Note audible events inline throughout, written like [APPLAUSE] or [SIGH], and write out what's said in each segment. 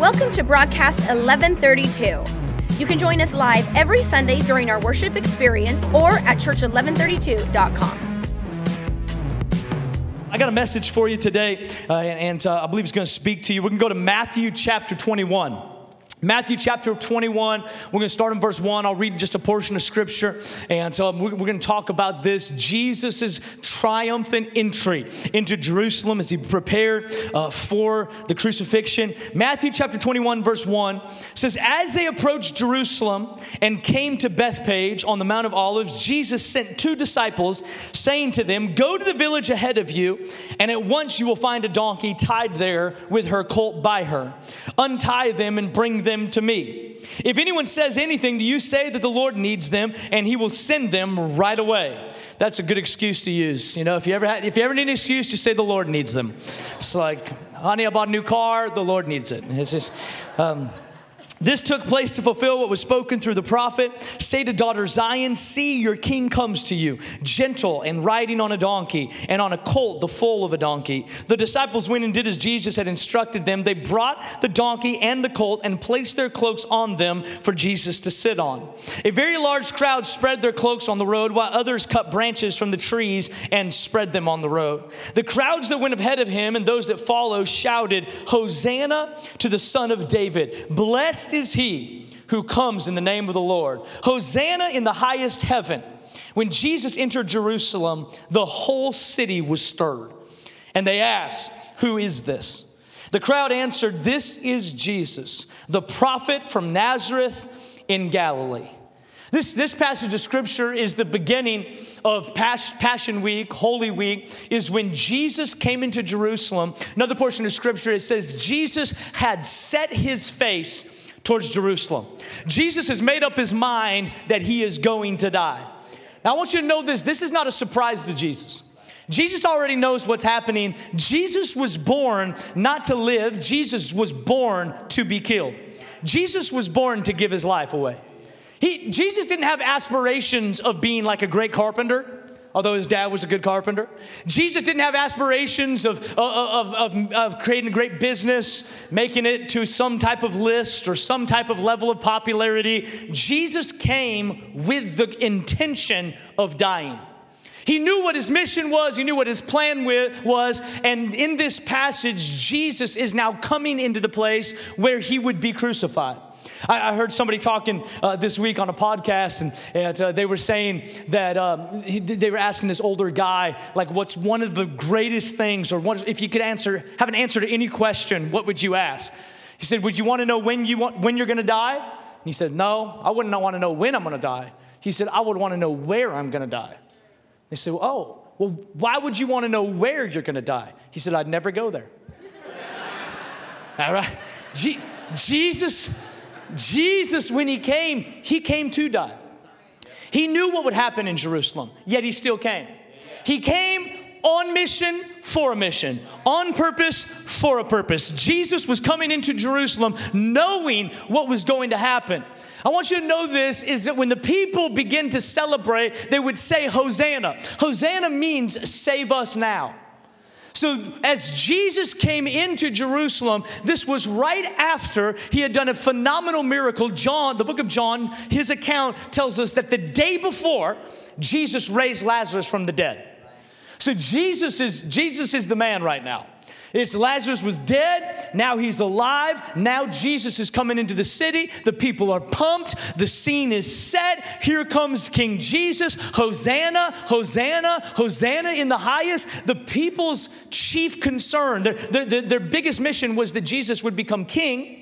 Welcome to broadcast 1132. You can join us live every Sunday during our worship experience or at church1132.com. I got a message for you today, uh, and, uh, I believe it's going to speak to you. We're going to go to Matthew chapter 21. Matthew chapter 21, we're going to start in verse 1. I'll read just a portion of scripture. And so we're, going to talk about this Jesus' triumphant entry into Jerusalem as he prepared uh, for the crucifixion. Matthew chapter 21, verse 1 says, As they approached Jerusalem and came to Bethphage on the Mount of Olives, Jesus sent two disciples, saying to them, Go to the village ahead of you, and at once you will find a donkey tied there with her colt by her. Untie them and bring them them to me. If anyone says anything to you, say that the Lord needs them and he will send them right away. That's a good excuse to use. You know, if you ever had, if you ever need an excuse, just say the Lord needs them. It's like, honey, I bought a new car, the Lord needs it. It's just, um, this took place to fulfill what was spoken through the prophet. Say to daughter Zion, See, your king comes to you, gentle and riding on a donkey, and on a colt, the foal of a donkey. The disciples went and did as Jesus had instructed them. They brought the donkey and the colt and placed their cloaks on them for Jesus to sit on. A very large crowd spread their cloaks on the road, while others cut branches from the trees and spread them on the road. The crowds that went ahead of him and those that followed shouted, Hosanna to the Son of David. Blessed Blessed is he who comes in the name of the Lord. Hosanna in the highest heaven. When Jesus entered Jerusalem, the whole city was stirred. And they asked, Who is this? The crowd answered, This is Jesus, the prophet from Nazareth in Galilee. This, this passage of scripture is the beginning of Passion Week, Holy Week, is when Jesus came into Jerusalem. Another portion of scripture, it says, Jesus had set his face towards Jerusalem. Jesus has made up his mind that he is going to die. Now, I want you to know this this is not a surprise to Jesus. Jesus already knows what's happening. Jesus was born not to live, Jesus was born to be killed. Jesus was born to give his life away. He, Jesus didn't have aspirations of being like a great carpenter although his dad was a good carpenter. Jesus didn't have aspirations of, of, of, of, creating a great business, making it to some type of list or some type of level of popularity. Jesus came with the intention of dying. He knew what his mission was, he knew what his plan was, and in this passage, Jesus is now coming into the place where he would be crucified. I, I heard somebody talking uh, this week on a podcast, and, and uh, they were saying that um, he, they were asking this older guy, like, what's one of the greatest things, or what, if you could answer, have an answer to any question, what would you ask? He said, Would you want to know when, you want, when you're going to die? And he said, No, I wouldn't want to know when I'm going to die. He said, I would want to know where I'm going to die. They said, Oh, well, why would you want to know where you're going to die? He said, I'd never go there. [LAUGHS] All right? Je- Jesus Jesus, when he came, he came to die. He knew what would happen in Jerusalem, yet he still came. He came on mission for a mission, on purpose for a purpose. Jesus was coming into Jerusalem knowing what was going to happen. I want you to know this is that when the people begin to celebrate, they would say, Hosanna. Hosanna means save us now. So, as Jesus came into Jerusalem, this was right after he had done a phenomenal miracle. John, the book of John, his account tells us that the day before, Jesus raised Lazarus from the dead. So, Jesus is, Jesus is the man right now. It's Lazarus was dead, now he's alive. Now Jesus is coming into the city. The people are pumped. The scene is set. Here comes King Jesus. Hosanna, Hosanna, Hosanna in the highest. The people's chief concern, their, their, their biggest mission was that Jesus would become king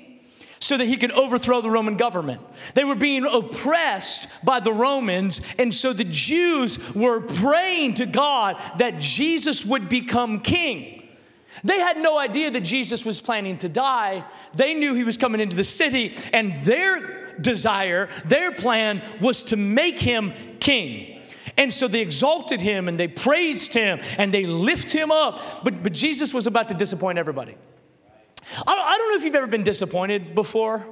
so that he could overthrow the Roman government. They were being oppressed by the Romans, and so the Jews were praying to God that Jesus would become king. They had no idea that Jesus was planning to die. They knew he was coming into the city, and their desire, their plan was to make him king. And so they exalted him and they praised him and they lift him up. But, but Jesus was about to disappoint everybody. I, I don't know if you've ever been disappointed before,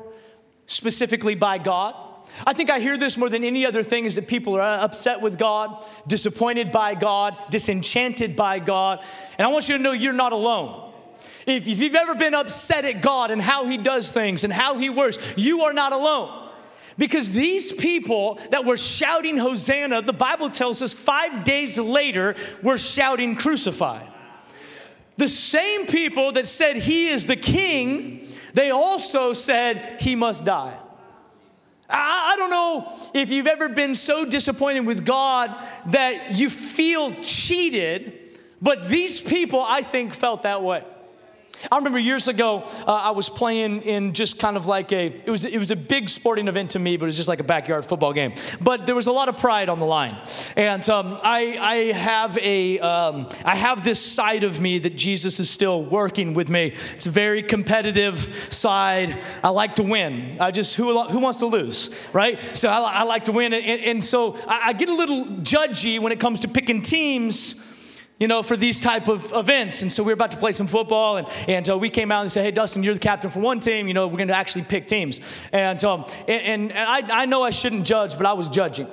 specifically by God. I think I hear this more than any other thing is that people are upset with God, disappointed by God, disenchanted by God. And I want you to know you're not alone. if, you've ever been upset at God and how He does things and how He works, you are not alone. Because these people that were shouting Hosanna, the Bible tells us five days later were shouting crucified. The same people that said he is the king, they also said he must die. I, don't know if you've ever been so disappointed with God that you feel cheated, but these people, I think, felt that way. I remember years ago, uh, I was playing in just kind of like a, it was, it was a big sporting event to me, but it was just like a backyard football game. But there was a lot of pride on the line. And um, I, I, have a, um, I have this side of me that Jesus is still working with me. It's a very competitive side. I like to win. I just, who, who wants to lose, right? So I, I like to win. And, and so I, I get a little judgy when it comes to picking teams you know, for these type of events. And so we were about to play some football, and, and uh, we came out and said, hey, Dustin, you're the captain for one team. You know, we're going to actually pick teams. And, um, and, and I, I know I shouldn't judge, but I was judging.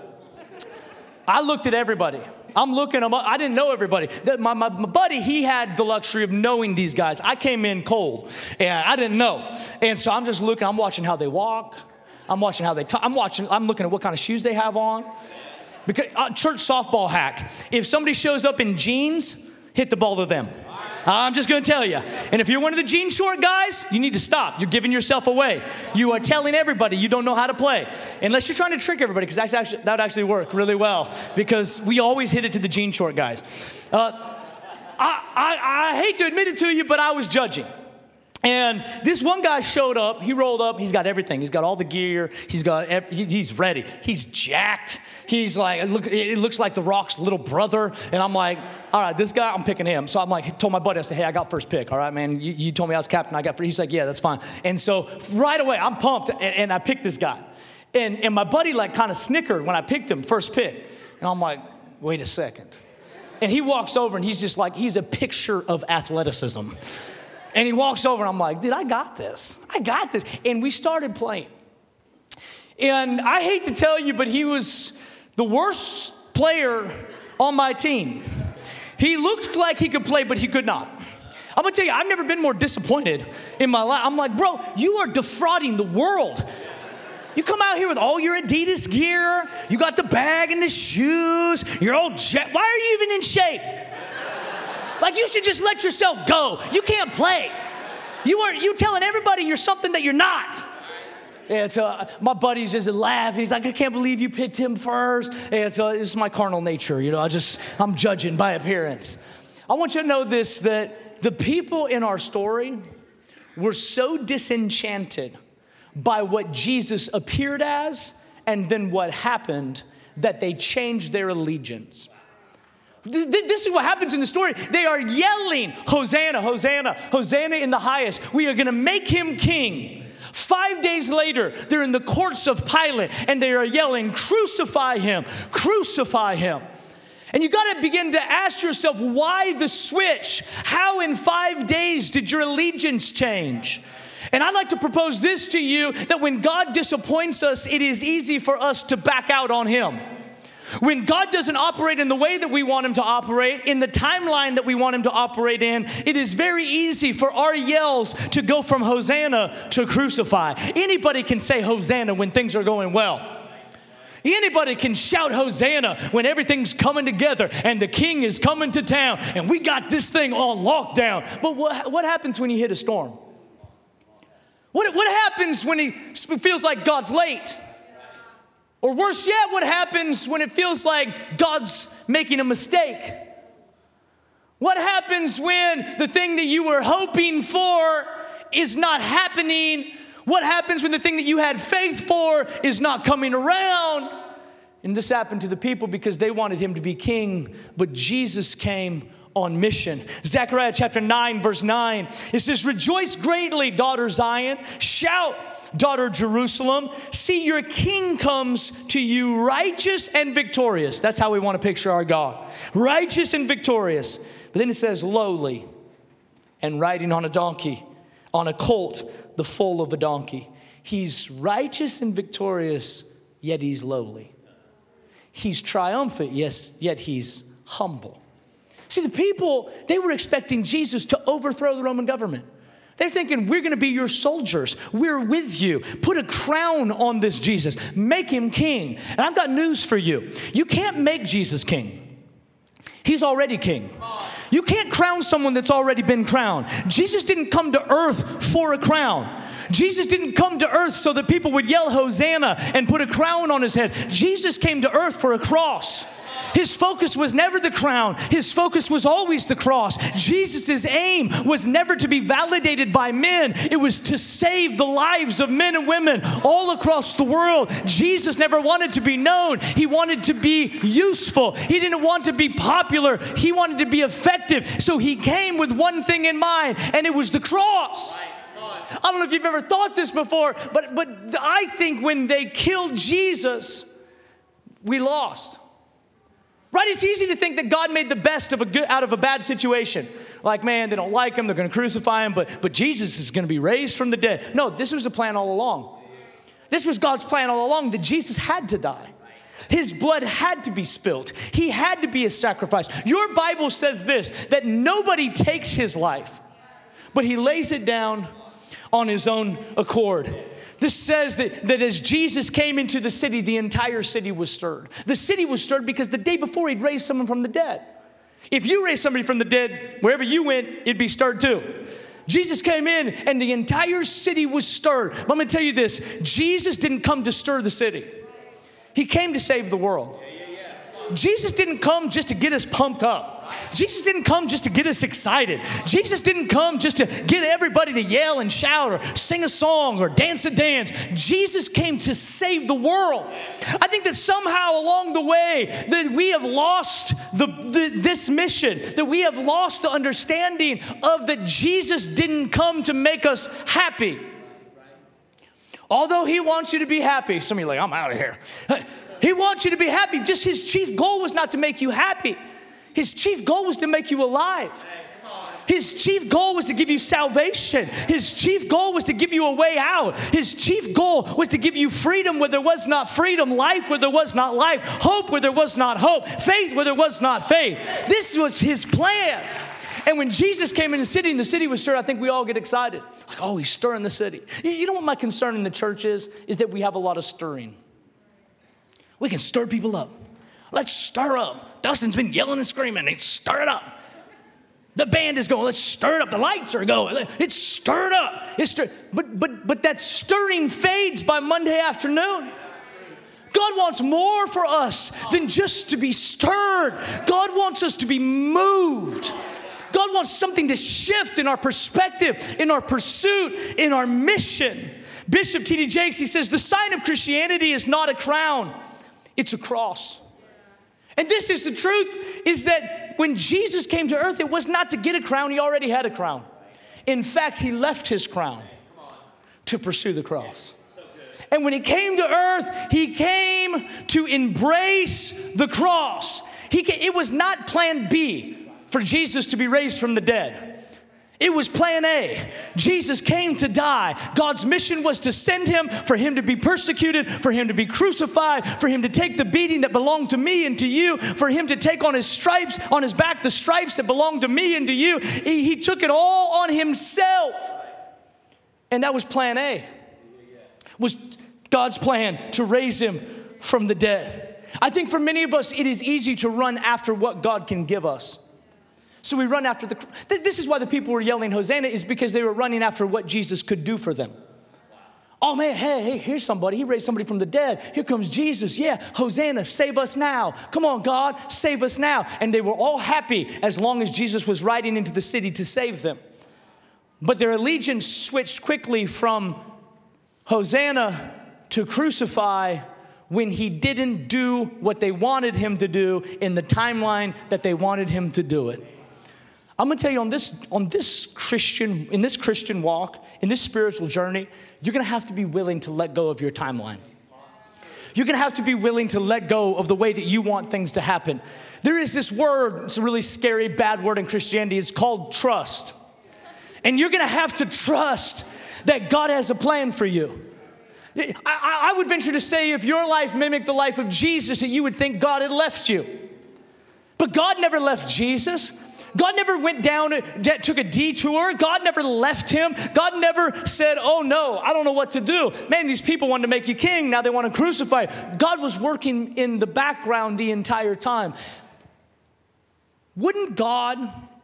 I looked at everybody. I'm looking them. I didn't know everybody. My, my, my, buddy, he had the luxury of knowing these guys. I came in cold, and I didn't know. And so I'm just looking, I'm watching how they walk. I'm watching how they talk. I'm watching, I'm looking at what kind of shoes they have on. Because uh, church softball hack. If somebody shows up in jeans, hit the ball to them. I'm just going to tell you. And if you're one of the jean short guys, you need to stop. You're giving yourself away. You are telling everybody you don't know how to play. Unless you're trying to trick everybody, because that actually, that would actually work really well. Because we always hit it to the jean short guys. Uh, I, I, I hate to admit it to you, but I was judging. And this one guy showed up. He rolled up. He's got everything. He's got all the gear. He's got. He's ready. He's jacked. He's like. Look, it looks like the Rock's little brother. And I'm like, all right, this guy, I'm picking him. So I'm like, told my buddy, I said, hey, I got first pick. All right, man. You, you told me I was captain. I got. First. He's like, yeah, that's fine. And so right away, I'm pumped, and, and I picked this guy. And and my buddy like kind of snickered when I picked him first pick. And I'm like, wait a second. And he walks over, and he's just like, he's a picture of athleticism. And he walks over, and I'm like, dude, I got this. I got this. And we started playing. And I hate to tell you, but he was the worst player on my team. He looked like he could play, but he could not. I'm gonna tell you, I've never been more disappointed in my life. I'm like, bro, you are defrauding the world. You come out here with all your Adidas gear, you got the bag and the shoes, you're all jet. Why are you even in shape? Like you should just let yourself go. You can't play. You are you telling everybody you're something that you're not. And so uh, my buddies just laugh. He's like, I can't believe you picked him first. And so it's my carnal nature, you know. I just I'm judging by appearance. I want you to know this that the people in our story were so disenchanted by what Jesus appeared as and then what happened that they changed their allegiance. This is what happens in the story. They are yelling, Hosanna, Hosanna, Hosanna in the highest. We are going to make him king. Five days later, they're in the courts of Pilate and they are yelling, Crucify him, crucify him. And you got to begin to ask yourself, why the switch? How in five days did your allegiance change? And I'd like to propose this to you that when God disappoints us, it is easy for us to back out on Him. When God doesn't operate in the way that we want Him to operate, in the timeline that we want Him to operate in, it is very easy for our yells to go from Hosanna to crucify. Anybody can say Hosanna when things are going well. Anybody can shout Hosanna when everything's coming together and the king is coming to town and we got this thing on lockdown. But what, what happens when you hit a storm? What, what happens when he feels like God's late? Or worse yet, what happens when it feels like God's making a mistake? What happens when the thing that you were hoping for is not happening? What happens when the thing that you had faith for is not coming around? And this happened to the people because they wanted him to be king, but Jesus came on mission. Zechariah chapter 9, verse 9, it says, Rejoice greatly, daughter Zion. Shout daughter Jerusalem, see your king comes to you righteous and victorious. That's how we want to picture our God righteous and victorious. But then it says lowly and riding on a donkey, on a colt, the foal of a donkey. He's righteous and victorious, yet he's lowly. He's triumphant, yes, yet he's humble. See, the people, they were expecting Jesus to overthrow the Roman government. They're thinking, we're gonna be your soldiers. We're with you. Put a crown on this Jesus. Make him king. And I've got news for you. You can't make Jesus king, he's already king. You can't crown someone that's already been crowned. Jesus didn't come to earth for a crown. Jesus didn't come to earth so that people would yell Hosanna and put a crown on his head. Jesus came to earth for a cross. His focus was never the crown, his focus was always the cross. Jesus' aim was never to be validated by men, it was to save the lives of men and women all across the world. Jesus never wanted to be known, he wanted to be useful. He didn't want to be popular, he wanted to be effective. So he came with one thing in mind, and it was the cross. I don't know if you've ever thought this before, but, but I think when they killed Jesus, we lost. Right? It's easy to think that God made the best of a good, out of a bad situation. Like, man, they don't like him, they're going to crucify him, but, but Jesus is going to be raised from the dead. No, this was a plan all along. This was God's plan all along that Jesus had to die. His blood had to be spilt. He had to be a sacrifice. Your Bible says this that nobody takes his life, but he lays it down on his own accord. This says that, that as Jesus came into the city, the entire city was stirred. The city was stirred because the day before he'd raised someone from the dead. If you raised somebody from the dead, wherever you went, it'd be stirred too. Jesus came in and the entire city was stirred. But I'm gonna tell you this Jesus didn't come to stir the city, He came to save the world. Jesus didn't come just to get us pumped up. Jesus didn't come just to get us excited. Jesus didn't come just to get everybody to yell and shout or sing a song or dance a dance. Jesus came to save the world. I think that somehow along the way that we have lost the, the, this mission, that we have lost the understanding of that Jesus didn't come to make us happy. Although he wants you to be happy, some of you like, I'm out of here. [LAUGHS] He wants you to be happy. Just his chief goal was not to make you happy, his chief goal was to make you alive. His chief goal was to give you salvation. His chief goal was to give you a way out. His chief goal was to give you freedom where there was not freedom, life where there was not life, hope where there was not hope, faith where there was not faith. This was his plan. And when Jesus came in the city and the city was stirred, I think we all get excited. Like, oh, he's stirring the city. You know what my concern in the church is? Is that we have a lot of stirring. We can stir people up. Let's stir up. Dustin's been yelling and screaming. Let's stir it up. The band is going. Let's stir it up. The lights are going. It's stirred up. It's stirred. But but but that stirring fades by Monday afternoon. God wants more for us than just to be stirred. God wants us to be moved. God wants something to shift in our perspective, in our pursuit, in our mission. Bishop T.D. Jakes, he says, the sign of Christianity is not a crown, it's a cross. And this is the truth is that when Jesus came to earth, it was not to get a crown, he already had a crown. In fact, he left his crown to pursue the cross. And when he came to earth, he came to embrace the cross. He came, it was not plan B for Jesus to be raised from the dead. It was plan A. Jesus came to die. God's mission was to send him, for him to be persecuted, for him to be crucified, for him to take the beating that belonged to me and to you, for him to take on his stripes, on his back, the stripes that belonged to me and to you. He, he took it all on himself. And that was plan A. Was God's plan to raise him from the dead. I think for many of us, it is easy to run after what God can give us. So we run after the. This is why the people were yelling Hosanna, is because they were running after what Jesus could do for them. Oh man, hey, hey, here's somebody. He raised somebody from the dead. Here comes Jesus. Yeah, Hosanna, save us now. Come on, God, save us now. And they were all happy as long as Jesus was riding into the city to save them. But their allegiance switched quickly from Hosanna to crucify when he didn't do what they wanted him to do in the timeline that they wanted him to do it. I'm gonna tell you on this, on this Christian, in this Christian walk, in this spiritual journey, you're gonna have to be willing to let go of your timeline. You're gonna have to be willing to let go of the way that you want things to happen. There is this word, it's a really scary, bad word in Christianity, it's called trust. And you're gonna have to trust that God has a plan for you. I, I, would venture to say if your life mimicked the life of Jesus, that you would think God had left you. But God never left Jesus. God never went down, took a detour. God never left him. God never said, Oh no, I don't know what to do. Man, these people wanted to make you king. Now they want to crucify. God was working in the background the entire time. Wouldn't God,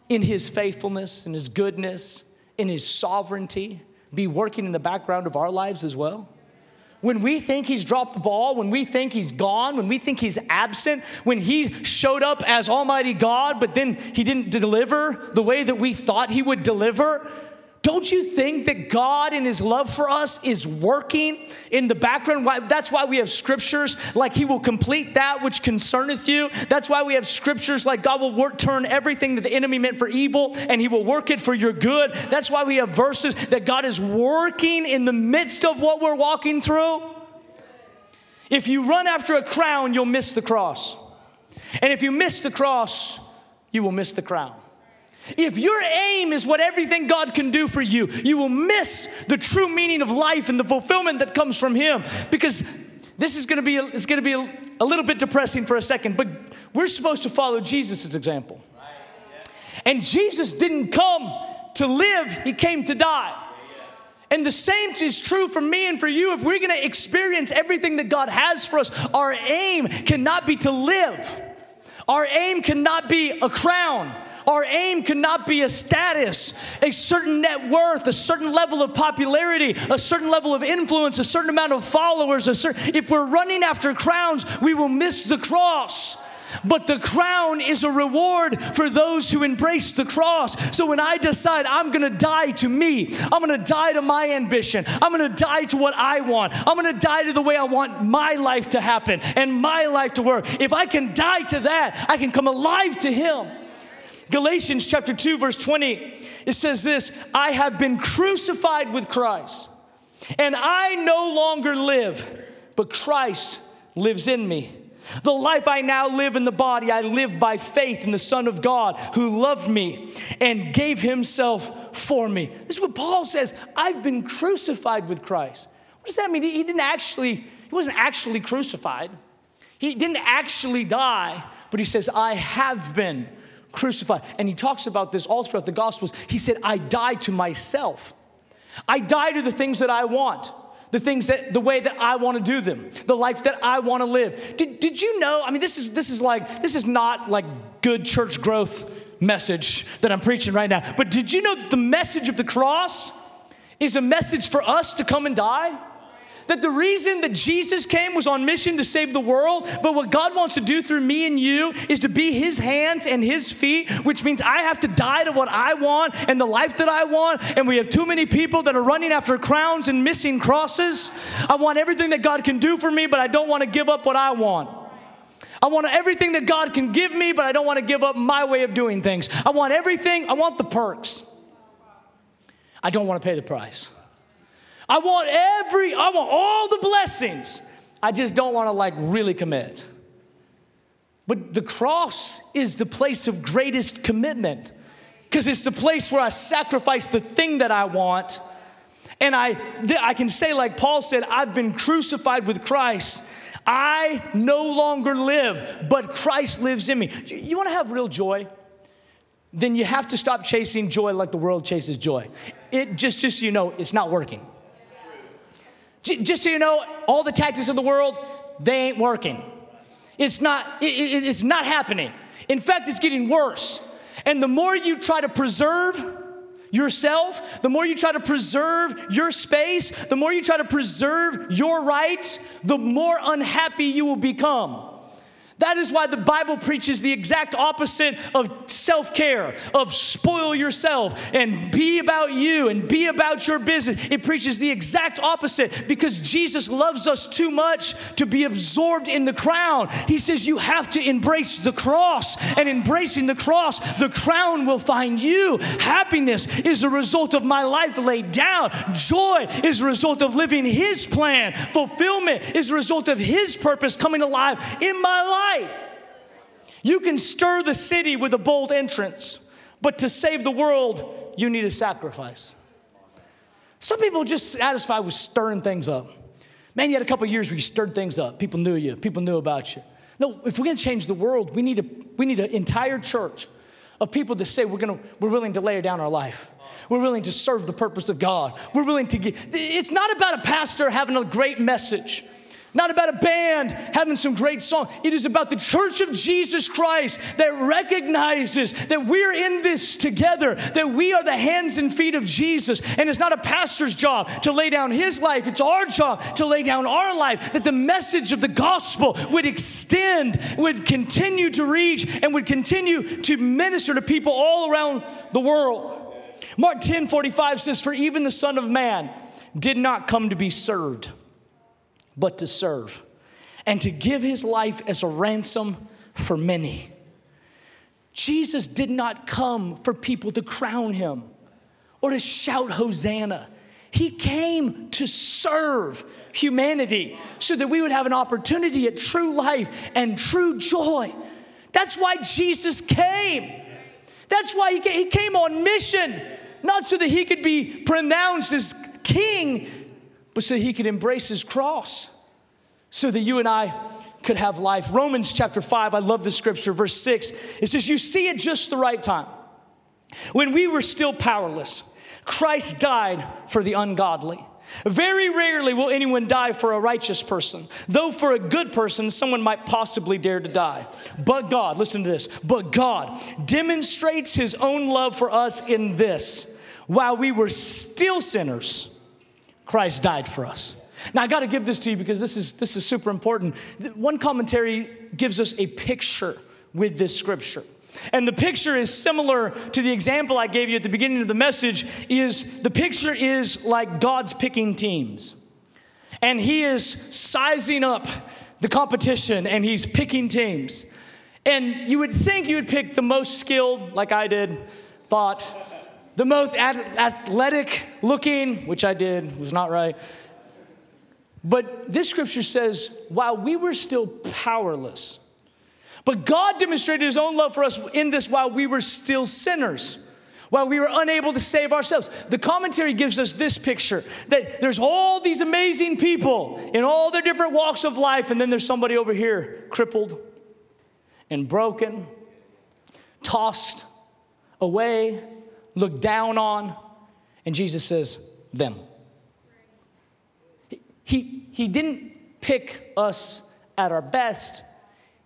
in his faithfulness, in his goodness, in his sovereignty, be working in the background of our lives as well? When we think he's dropped the ball, when we think he's gone, when we think he's absent, when he showed up as Almighty God, but then he didn't deliver the way that we thought he would deliver, don't you think that God, in His love for us, is working in the background? That's why we have scriptures like He will complete that which concerneth you. That's why we have scriptures like God will work, turn everything that the enemy meant for evil and He will work it for your good. That's why we have verses that God is working in the midst of what we're walking through. If you run after a crown, you'll miss the cross. And if you miss the cross, you will miss the crown. If your aim is what everything God can do for you, you will miss the true meaning of life and the fulfillment that comes from Him. Because this is going to be it's going to be a, a little bit depressing for a second, but we're supposed to follow Jesus' example. And Jesus didn't come to live; He came to die. And the same is true for me and for you. If we're to experience everything that God has for us, our aim cannot be to live. Our aim cannot be a crown. Our aim cannot be a status, a certain net worth, a certain level of popularity, a certain level of influence, a certain amount of followers. A certain, if we're running after crowns, we will miss the cross. But the crown is a reward for those who embrace the cross. So when I decide I'm gonna die to me, I'm gonna die to my ambition, I'm gonna die to what I want, I'm gonna die to the way I want my life to happen and my life to work. If I can die to that, I can come alive to Him. Galatians chapter 2, verse 20, it says this I have been crucified with Christ, and I no longer live, but Christ lives in me. The life I now live in the body, I live by faith in the Son of God who loved me and gave himself for me. This is what Paul says I've been crucified with Christ. What does that mean? He didn't actually, he wasn't actually crucified. He didn't actually die, but he says, I have been crucified. And he talks about this all throughout the Gospels. He said, I die to myself. I die to the things that I want, the things that, the way that I want to do them, the life that I want to live. Did, did you know? I mean, this is, this is like, this is not like good church growth message that I'm preaching right now. But did you know that the message of the cross is a message for us to come and die? That the reason that Jesus came was on mission to save the world, but what God wants to do through me and you is to be His hands and His feet, which means I have to die to what I want and the life that I want. And we have too many people that are running after crowns and missing crosses. I want everything that God can do for me, but I don't want to give up what I want. I want everything that God can give me, but I don't want to give up my way of doing things. I want everything, I want the perks. I don't want to pay the price. I want every, I want all the blessings. I just don't want to like really commit. But the cross is the place of greatest commitment because it's the place where I sacrifice the thing that I want. And I, I can say, like Paul said, I've been crucified with Christ. I no longer live, but Christ lives in me. You want to have real joy? Then you have to stop chasing joy like the world chases joy. It just, just so you know, it's not working. Just so you know, all the tactics of the world, they ain't working. It's not, it, it, it's not happening. In fact, it's getting worse. And the more you try to preserve yourself, the more you try to preserve your space, the more you try to preserve your rights, the more unhappy you will become. That is why the Bible preaches the exact opposite of self care, of spoil yourself and be about you and be about your business. It preaches the exact opposite because Jesus loves us too much to be absorbed in the crown. He says you have to embrace the cross, and embracing the cross, the crown will find you. Happiness is a result of my life laid down, joy is a result of living His plan, fulfillment is a result of His purpose coming alive in my life You can stir the city with a bold entrance, but to save the world, you need a sacrifice. Some people just satisfied with stirring things up. Man, you had a couple years where you stirred things up. People knew you, people knew about you. No, if we're gonna change the world, we need, a, we need an entire church of people that say we're, gonna, we're willing to lay down our life. We're willing to serve the purpose of God. We're willing to give. It's not about a pastor having a great message. Not about a band having some great song. It is about the church of Jesus Christ that recognizes that we're in this together, that we are the hands and feet of Jesus. And it's not a pastor's job to lay down his life, it's our job to lay down our life, that the message of the gospel would extend, would continue to reach, and would continue to minister to people all around the world. Mark 10 45 says, For even the Son of Man did not come to be served but to serve and to give his life as a ransom for many. Jesus did not come for people to crown him or to shout Hosanna. He came to serve humanity so that we would have an opportunity at true life and true joy. That's why Jesus came. That's why he came, on mission, not so that he could be pronounced as king, but so he could embrace his cross, so that you and I could have life. Romans chapter 5, I love the scripture, verse 6. It says, You see at just the right time. When we were still powerless, Christ died for the ungodly. Very rarely will anyone die for a righteous person, though for a good person, someone might possibly dare to die. But God, listen to this, but God demonstrates his own love for us in this while we were still sinners, Christ died for us. Now I got to give this to you because this is this is super important. One commentary gives us a picture with this scripture. And the picture is similar to the example I gave you at the beginning of the message is the picture is like God's picking teams. And he is sizing up the competition and he's picking teams. And you would think you would pick the most skilled like I did, thought the most athletic looking, which I did, was not right. But this scripture says, while we were still powerless, but God demonstrated his own love for us in this while we were still sinners, while we were unable to save ourselves. The commentary gives us this picture that there's all these amazing people in all their different walks of life, and then there's somebody over here crippled and broken, tossed away, looked down on. And Jesus says, Them. He, he didn't pick us at our best,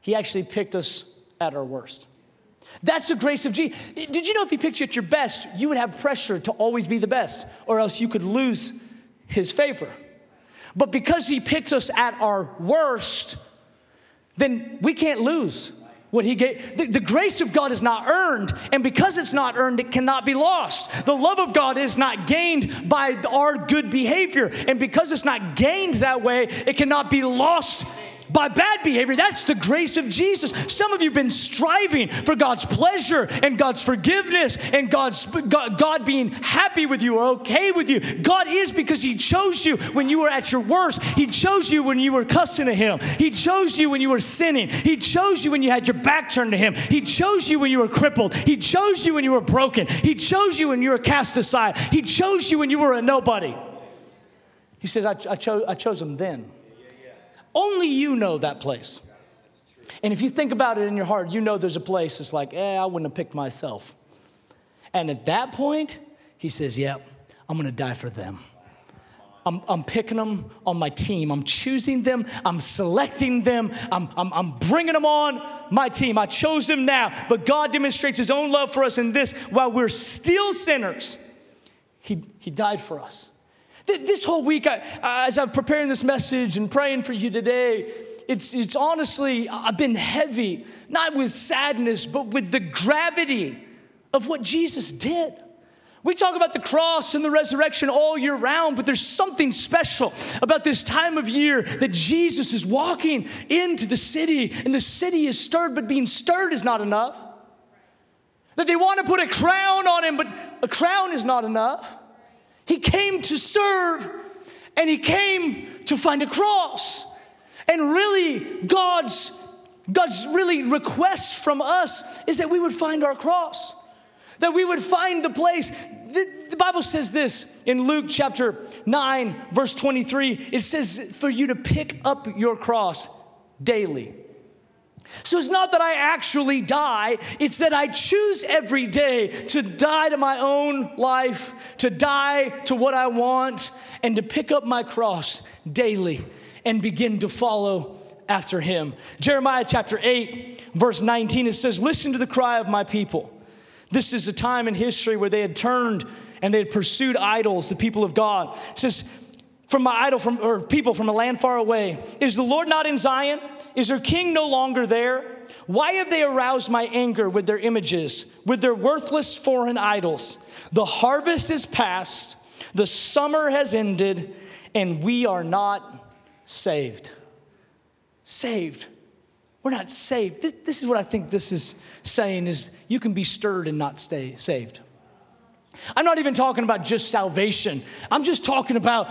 He actually picked us at our worst. That's the grace of Jesus. Did you know if He picked you at your best, you would have pressure to always be the best, or else you could lose His favor? But because He picked us at our worst, then we can't lose what he gave. The, the, grace of God is not earned, and because it's not earned, it cannot be lost. The love of God is not gained by our good behavior, and because it's not gained that way, it cannot be lost by bad behavior. That's the grace of Jesus. Some of you have been striving for God's pleasure and God's forgiveness and God's God, being happy with you or okay with you. God is because He chose you when you were at your worst. He chose you when you were cussing at Him. He chose you when you were sinning. He chose you when you had your back turned to Him. He chose you when you were crippled. He chose you when you were broken. He chose you when you were cast aside. He chose you when you were a nobody. He says, I, I, cho- I chose Him then. Only you know that place. And if you think about it in your heart, you know there's a place that's like, eh, I wouldn't have picked myself. And at that point, he says, Yep, I'm gonna die for them. I'm, I'm picking them on my team. I'm choosing them. I'm selecting them. I'm, I'm, I'm bringing them on my team. I chose them now. But God demonstrates His own love for us in this while we're still sinners, He, he died for us. This whole week, as I'm preparing this message and praying for you today, it's, it's honestly, I've been heavy, not with sadness, but with the gravity of what Jesus did. We talk about the cross and the resurrection all year round, but there's something special about this time of year that Jesus is walking into the city and the city is stirred, but being stirred is not enough. That they want to put a crown on him, but a crown is not enough. He came to serve and he came to find a cross. And really, God's, God's really request from us is that we would find our cross, that we would find the place. The, the Bible says this in Luke chapter 9, verse 23. It says, for you to pick up your cross daily. So it's not that I actually die, it's that I choose every day to die to my own life, to die to what I want, and to pick up my cross daily and begin to follow after him. Jeremiah chapter 8, verse 19, it says, Listen to the cry of my people. This is a time in history where they had turned and they had pursued idols, the people of God. It says, from my idol from or people from a land far away. Is the Lord not in Zion? Is their king no longer there? Why have they aroused my anger with their images, with their worthless foreign idols? The harvest is past, the summer has ended, and we are not saved. Saved. We're not saved. This, this is what I think this is saying is you can be stirred and not stay saved. I'm not even talking about just salvation. I'm just talking about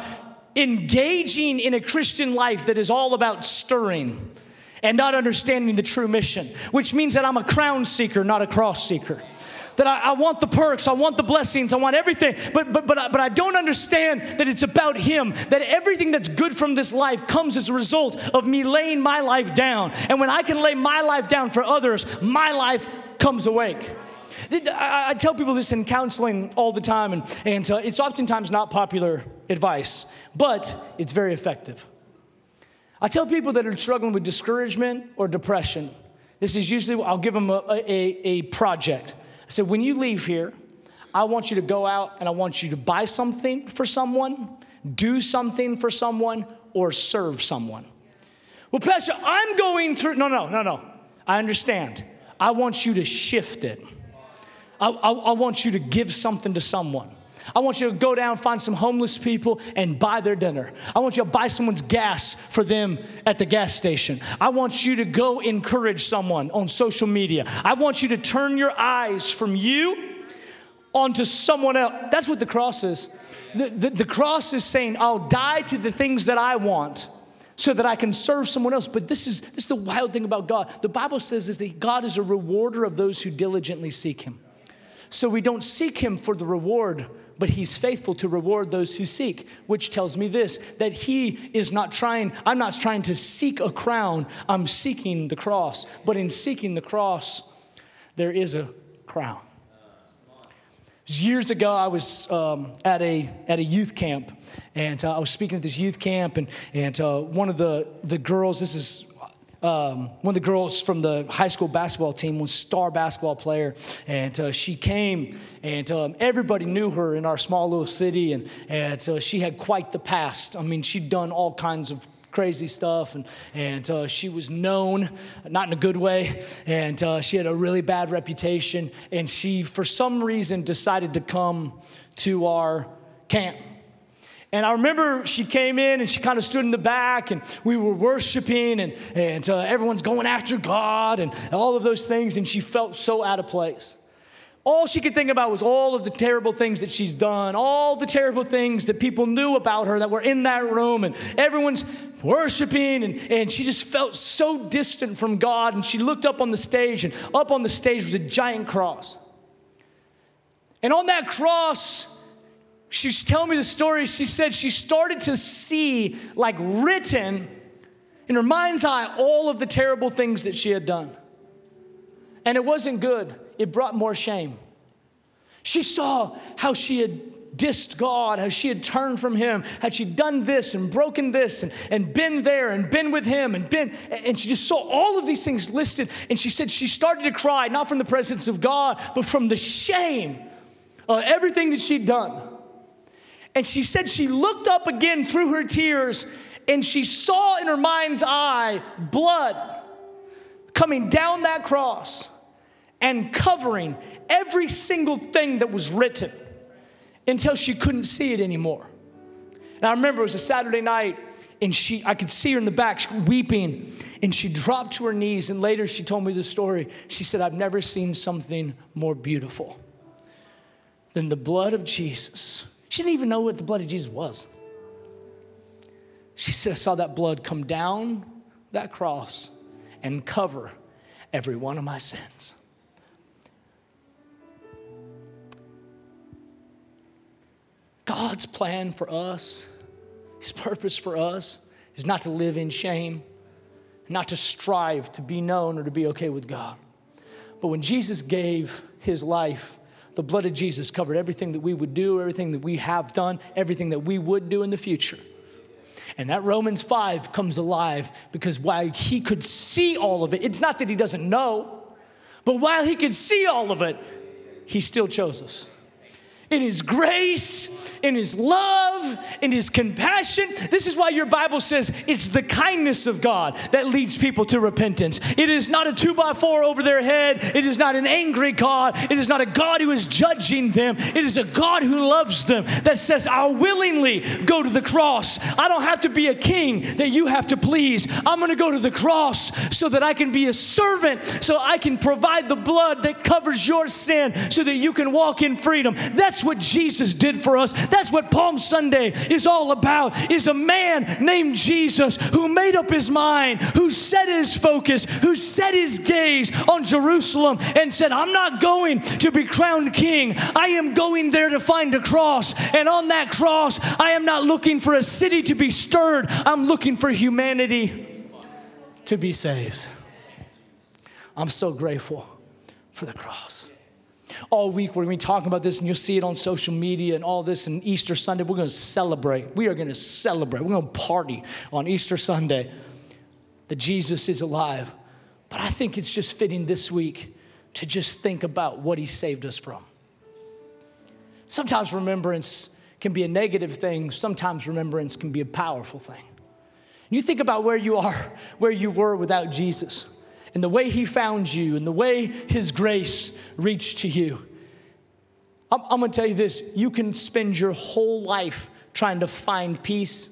engaging in a Christian life that is all about stirring and not understanding the true mission, which means that I'm a crown seeker, not a cross seeker. That I, I, want the perks, I want the blessings, I want everything, but, but, but, but I don't understand that it's about Him, that everything that's good from this life comes as a result of me laying my life down. And when I can lay my life down for others, my life comes awake. I tell people this in counseling all the time, and, and uh, it's oftentimes not popular advice, but it's very effective. I tell people that are struggling with discouragement or depression, this is usually, I'll give them a, a, a project. I said, when you leave here, I want you to go out and I want you to buy something for someone, do something for someone, or serve someone. Well, Pastor, I'm going through, no, no, no, no. I understand. I want you to shift it. I, I, I want you to give something to someone. I want you to go down, find some homeless people, and buy their dinner. I want you to buy someone's gas for them at the gas station. I want you to go encourage someone on social media. I want you to turn your eyes from you onto someone else. That's what the cross is. The, the, the cross is saying, I'll die to the things that I want so that I can serve someone else. But this is, this is the wild thing about God. The Bible says is that God is a rewarder of those who diligently seek Him. So we don't seek Him for the reward, but He's faithful to reward those who seek, which tells me this that He is not trying, I'm not trying to seek a crown, I'm seeking the cross. But in seeking the cross, there is a crown. Years ago, I was um, at, a, at a youth camp, and uh, I was speaking at this youth camp, and, and uh, one of the, the girls, this is um, one of the girls from the high school basketball team was star basketball player, and uh, she came, and um, everybody knew her in our small little city, and, and uh, she had quite the past. I mean, she'd done all kinds of crazy stuff, and, and uh, she was known, not in a good way, and uh, she had a really bad reputation, and she, for some reason, decided to come to our camp. And I remember she came in and she kind of stood in the back and we were worshiping and, and uh, everyone's going after God and all of those things. And she felt so out of place. All she could think about was all of the terrible things that she's done, all the terrible things that people knew about her that were in that room, and everyone's worshiping, and, and she just felt so distant from God. And she looked up on the stage, and up on the stage was a giant cross. And on that cross, she was telling me the story. She said she started to see, like written in her mind's eye, all of the terrible things that she had done. And it wasn't good, it brought more shame. She saw how she had dissed God, how she had turned from Him, had she done this and broken this and, and been there and been with Him and been, and she just saw all of these things listed. And she said she started to cry, not from the presence of God, but from the shame of everything that she'd done. And she said she looked up again through her tears and she saw in her mind's eye blood coming down that cross and covering every single thing that was written until she couldn't see it anymore. And I remember it was a Saturday night and she I could see her in the back weeping and she dropped to her knees and later she told me the story. She said I've never seen something more beautiful than the blood of Jesus she didn't even know what the blood of Jesus was. She said, I saw that blood come down that cross and cover every one of my sins. God's plan for us, His purpose for us, is not to live in shame, not to strive to be known or to be okay with God. But when Jesus gave his life, the blood of Jesus covered everything that we would do, everything that we have done, everything that we would do in the future. And that Romans 5 comes alive because while he could see all of it, it's not that he doesn't know, but while he could see all of it, he still chose us in His grace, in His love, in His compassion. This is why your Bible says it's the kindness of God that leads people to repentance. It is not a two by four over their head. It is not an angry God. It is not a God who is judging them. It is a God who loves them that says, I'll willingly go to the cross. I don't have to be a king that you have to please. I'm going to go to the cross so that I can be a servant, so I can provide the blood that covers your sin, so that you can walk in freedom. That's what Jesus did for us. That's what Palm Sunday is all about. Is a man named Jesus who made up his mind, who set his focus, who set his gaze on Jerusalem and said, "I'm not going to be crowned king. I am going there to find a cross. And on that cross, I am not looking for a city to be stirred. I'm looking for humanity to be saved." I'm so grateful for the cross all week we're going to be talking about this and you'll see it on social media and all this and easter sunday we're going to celebrate. We are going to celebrate. We're going to party on easter sunday. That jesus is alive. But i think it's just fitting this week to just think about what he saved us from. Sometimes remembrance can be a negative thing. Sometimes remembrance can be a powerful thing. You think about where you are where you were without jesus and the way He found you and the way His grace reached to you. I'm, I'm gonna tell you this you can spend your whole life trying to find peace,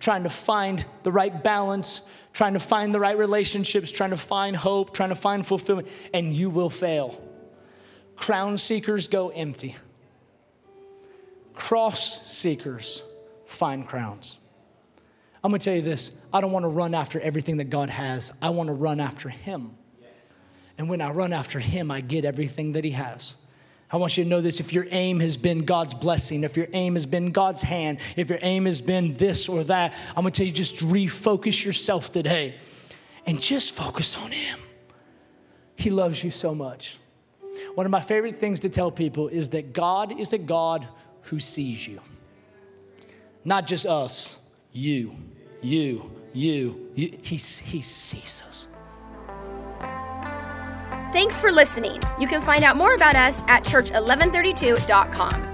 trying to find the right balance, trying to find the right relationships, trying to find hope, trying to find fulfillment, and you will fail. Crown seekers go empty, cross seekers find crowns. I'm gonna tell you this I don't wanna run after everything that God has, I wanna run after Him. And when I run after Him, I get everything that He has. I want you to know this if your aim has been God's blessing, if your aim has been God's hand, if your aim has been this or that, I'm gonna tell you just refocus yourself today and just focus on Him. He loves you so much. One of my favorite things to tell people is that God is a God who sees you, not just us, you you, you, you. He, he sees us. Thanks for listening. You can find out more about us at church1132.com.